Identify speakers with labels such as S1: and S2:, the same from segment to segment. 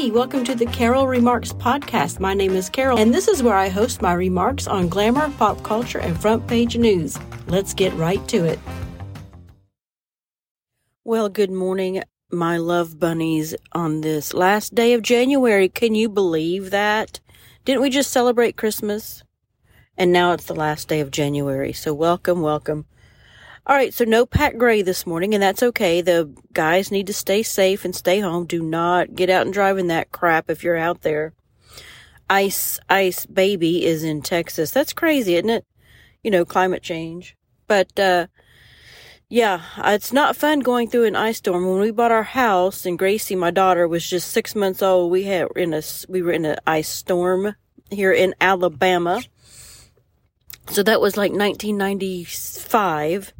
S1: Hey, welcome to the Carol Remarks podcast. My name is Carol, and this is where I host my remarks on glamour, pop culture, and front page news. Let's get right to it. Well, good morning, my love bunnies, on this last day of January. Can you believe that? Didn't we just celebrate Christmas? And now it's the last day of January. So welcome, welcome. All right, so no Pat Gray this morning, and that's okay. The guys need to stay safe and stay home. Do not get out and drive in that crap if you're out there. Ice, Ice Baby is in Texas. That's crazy, isn't it? You know, climate change. But, uh, yeah, it's not fun going through an ice storm. When we bought our house and Gracie, my daughter, was just six months old, we had in a, we were in an ice storm here in Alabama. So that was like 1995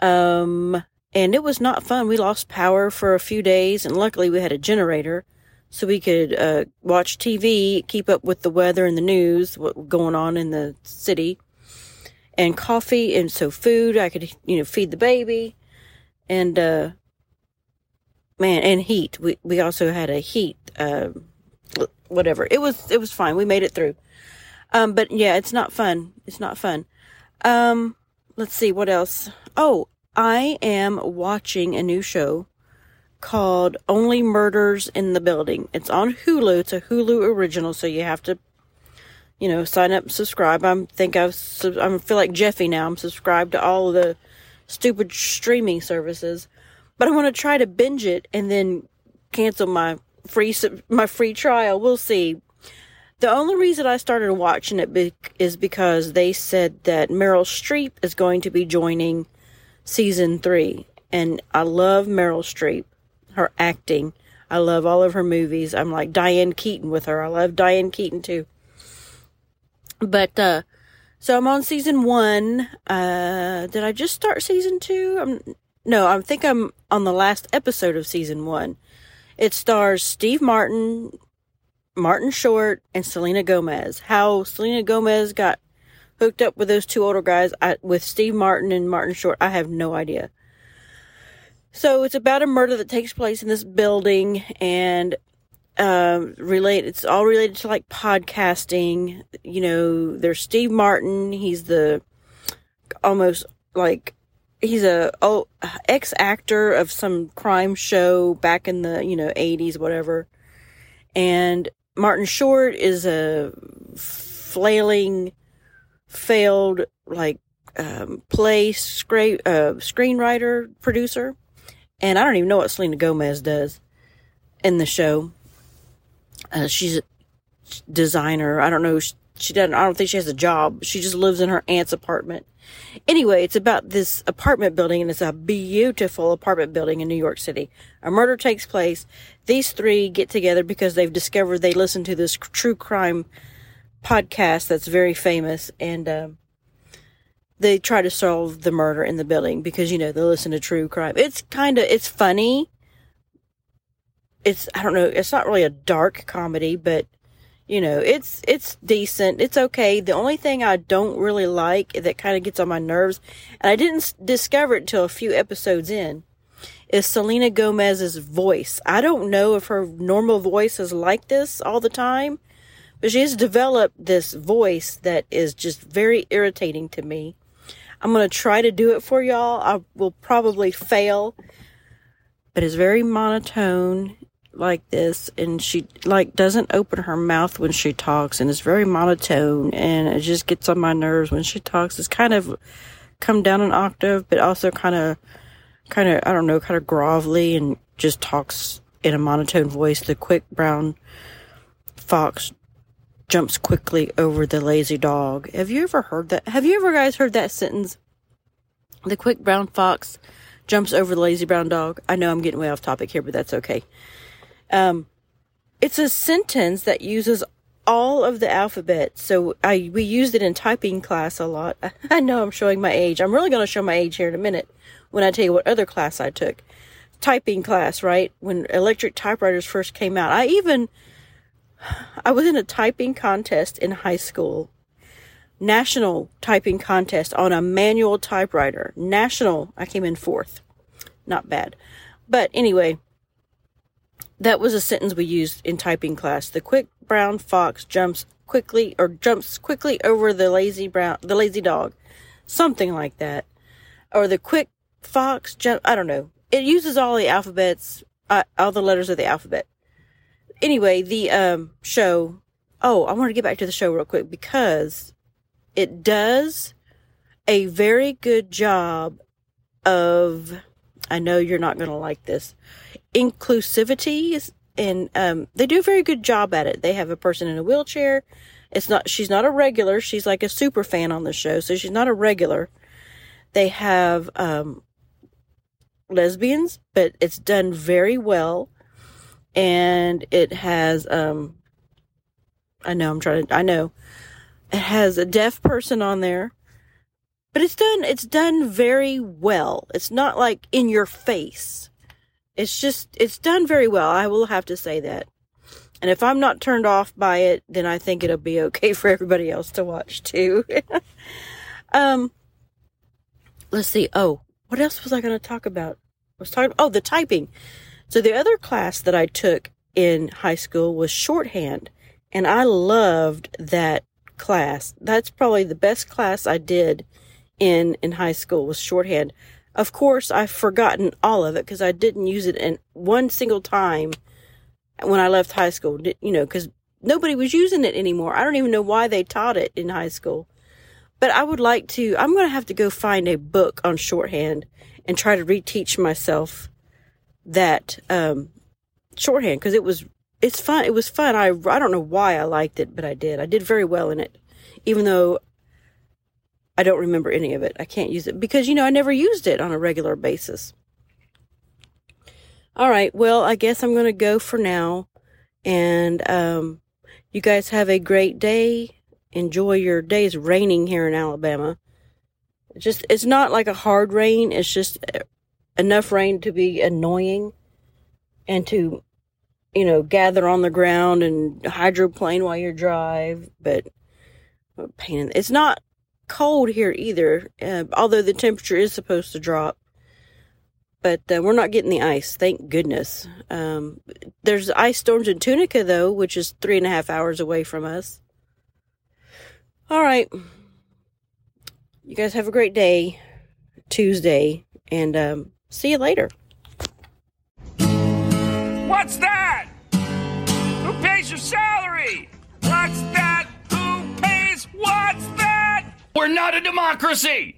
S1: um, and it was not fun. We lost power for a few days, and luckily we had a generator so we could uh, watch TV, keep up with the weather and the news, what was going on in the city, and coffee, and so food. I could, you know, feed the baby, and uh, man, and heat. We we also had a heat, uh, whatever. It was it was fine. We made it through. Um, but yeah, it's not fun. It's not fun. Um, let's see what else. Oh, I am watching a new show called Only Murders in the Building. It's on Hulu. It's a Hulu original, so you have to, you know, sign up, and subscribe. I think I've, I feel like Jeffy now. I'm subscribed to all of the stupid streaming services, but I want to try to binge it and then cancel my free my free trial. We'll see. The only reason I started watching it be- is because they said that Meryl Streep is going to be joining season three. And I love Meryl Streep, her acting. I love all of her movies. I'm like Diane Keaton with her. I love Diane Keaton too. But, uh, so I'm on season one. Uh, did I just start season two? I'm, no, I think I'm on the last episode of season one. It stars Steve Martin, Martin Short, and Selena Gomez. How Selena Gomez got hooked up with those two older guys I, with Steve Martin and Martin Short. I have no idea. So it's about a murder that takes place in this building and um, relate. It's all related to like podcasting. You know, there's Steve Martin. He's the almost like he's a oh, ex actor of some crime show back in the you know 80s, whatever. And Martin Short is a flailing failed like um, play scra- uh, screenwriter producer, and I don't even know what Selena Gomez does in the show. Uh, she's a designer. I don't know. She, she doesn't. I don't think she has a job. She just lives in her aunt's apartment. Anyway, it's about this apartment building, and it's a beautiful apartment building in New York City. A murder takes place. These three get together because they've discovered they listen to this true crime podcast that's very famous, and um, they try to solve the murder in the building because you know they listen to true crime. It's kind of it's funny. It's I don't know. It's not really a dark comedy, but you know it's it's decent. It's okay. The only thing I don't really like that kind of gets on my nerves, and I didn't discover it until a few episodes in, is Selena Gomez's voice. I don't know if her normal voice is like this all the time but she has developed this voice that is just very irritating to me. I'm going to try to do it for y'all. I will probably fail, but it's very monotone like this and she like doesn't open her mouth when she talks and it's very monotone and it just gets on my nerves when she talks. It's kind of come down an octave, but also kind of kind of I don't know, kind of grovelly and just talks in a monotone voice. The quick brown fox jumps quickly over the lazy dog. Have you ever heard that? Have you ever guys heard that sentence? The quick brown fox jumps over the lazy brown dog. I know I'm getting way off topic here, but that's okay. Um, it's a sentence that uses all of the alphabet. So I we used it in typing class a lot. I know I'm showing my age. I'm really going to show my age here in a minute when I tell you what other class I took. Typing class, right? When electric typewriters first came out. I even I was in a typing contest in high school. National typing contest on a manual typewriter. National, I came in fourth. Not bad. But anyway, that was a sentence we used in typing class. The quick brown fox jumps quickly or jumps quickly over the lazy brown the lazy dog. Something like that. Or the quick fox jump I don't know. It uses all the alphabets uh, all the letters of the alphabet. Anyway, the um show Oh, I want to get back to the show real quick because it does a very good job of I know you're not going to like this. Inclusivity and um, they do a very good job at it. They have a person in a wheelchair. It's not she's not a regular. She's like a super fan on the show, so she's not a regular. They have um, lesbians, but it's done very well, and it has um, I know I'm trying to I know. It has a deaf person on there but it's done it's done very well. It's not like in your face. It's just it's done very well i will have to say that. And if i'm not turned off by it then i think it'll be okay for everybody else to watch too. Um let's see. Oh what else was i going to talk about? I was talking oh the typing so the other class that i took in high school was shorthand and i loved that class that's probably the best class i did in in high school was shorthand. Of course, I've forgotten all of it because I didn't use it in one single time when I left high school. You know, because nobody was using it anymore. I don't even know why they taught it in high school. But I would like to. I'm going to have to go find a book on shorthand and try to reteach myself that um, shorthand because it was it's fun. It was fun. I I don't know why I liked it, but I did. I did very well in it, even though I don't remember any of it. I can't use it because, you know, I never used it on a regular basis. All right. Well, I guess I'm going to go for now. And um, you guys have a great day. Enjoy your days raining here in Alabama. Just, it's not like a hard rain. It's just enough rain to be annoying and to, you know, gather on the ground and hydroplane while you drive. But pain. It's not cold here either, uh, although the temperature is supposed to drop. But uh, we're not getting the ice, thank goodness. Um, there's ice storms in Tunica, though, which is three and a half hours away from us. All right. You guys have a great day, Tuesday, and um, see you later.
S2: What's that? Who pays your salary? What's that? Who pays? What's that?
S3: We're not a democracy!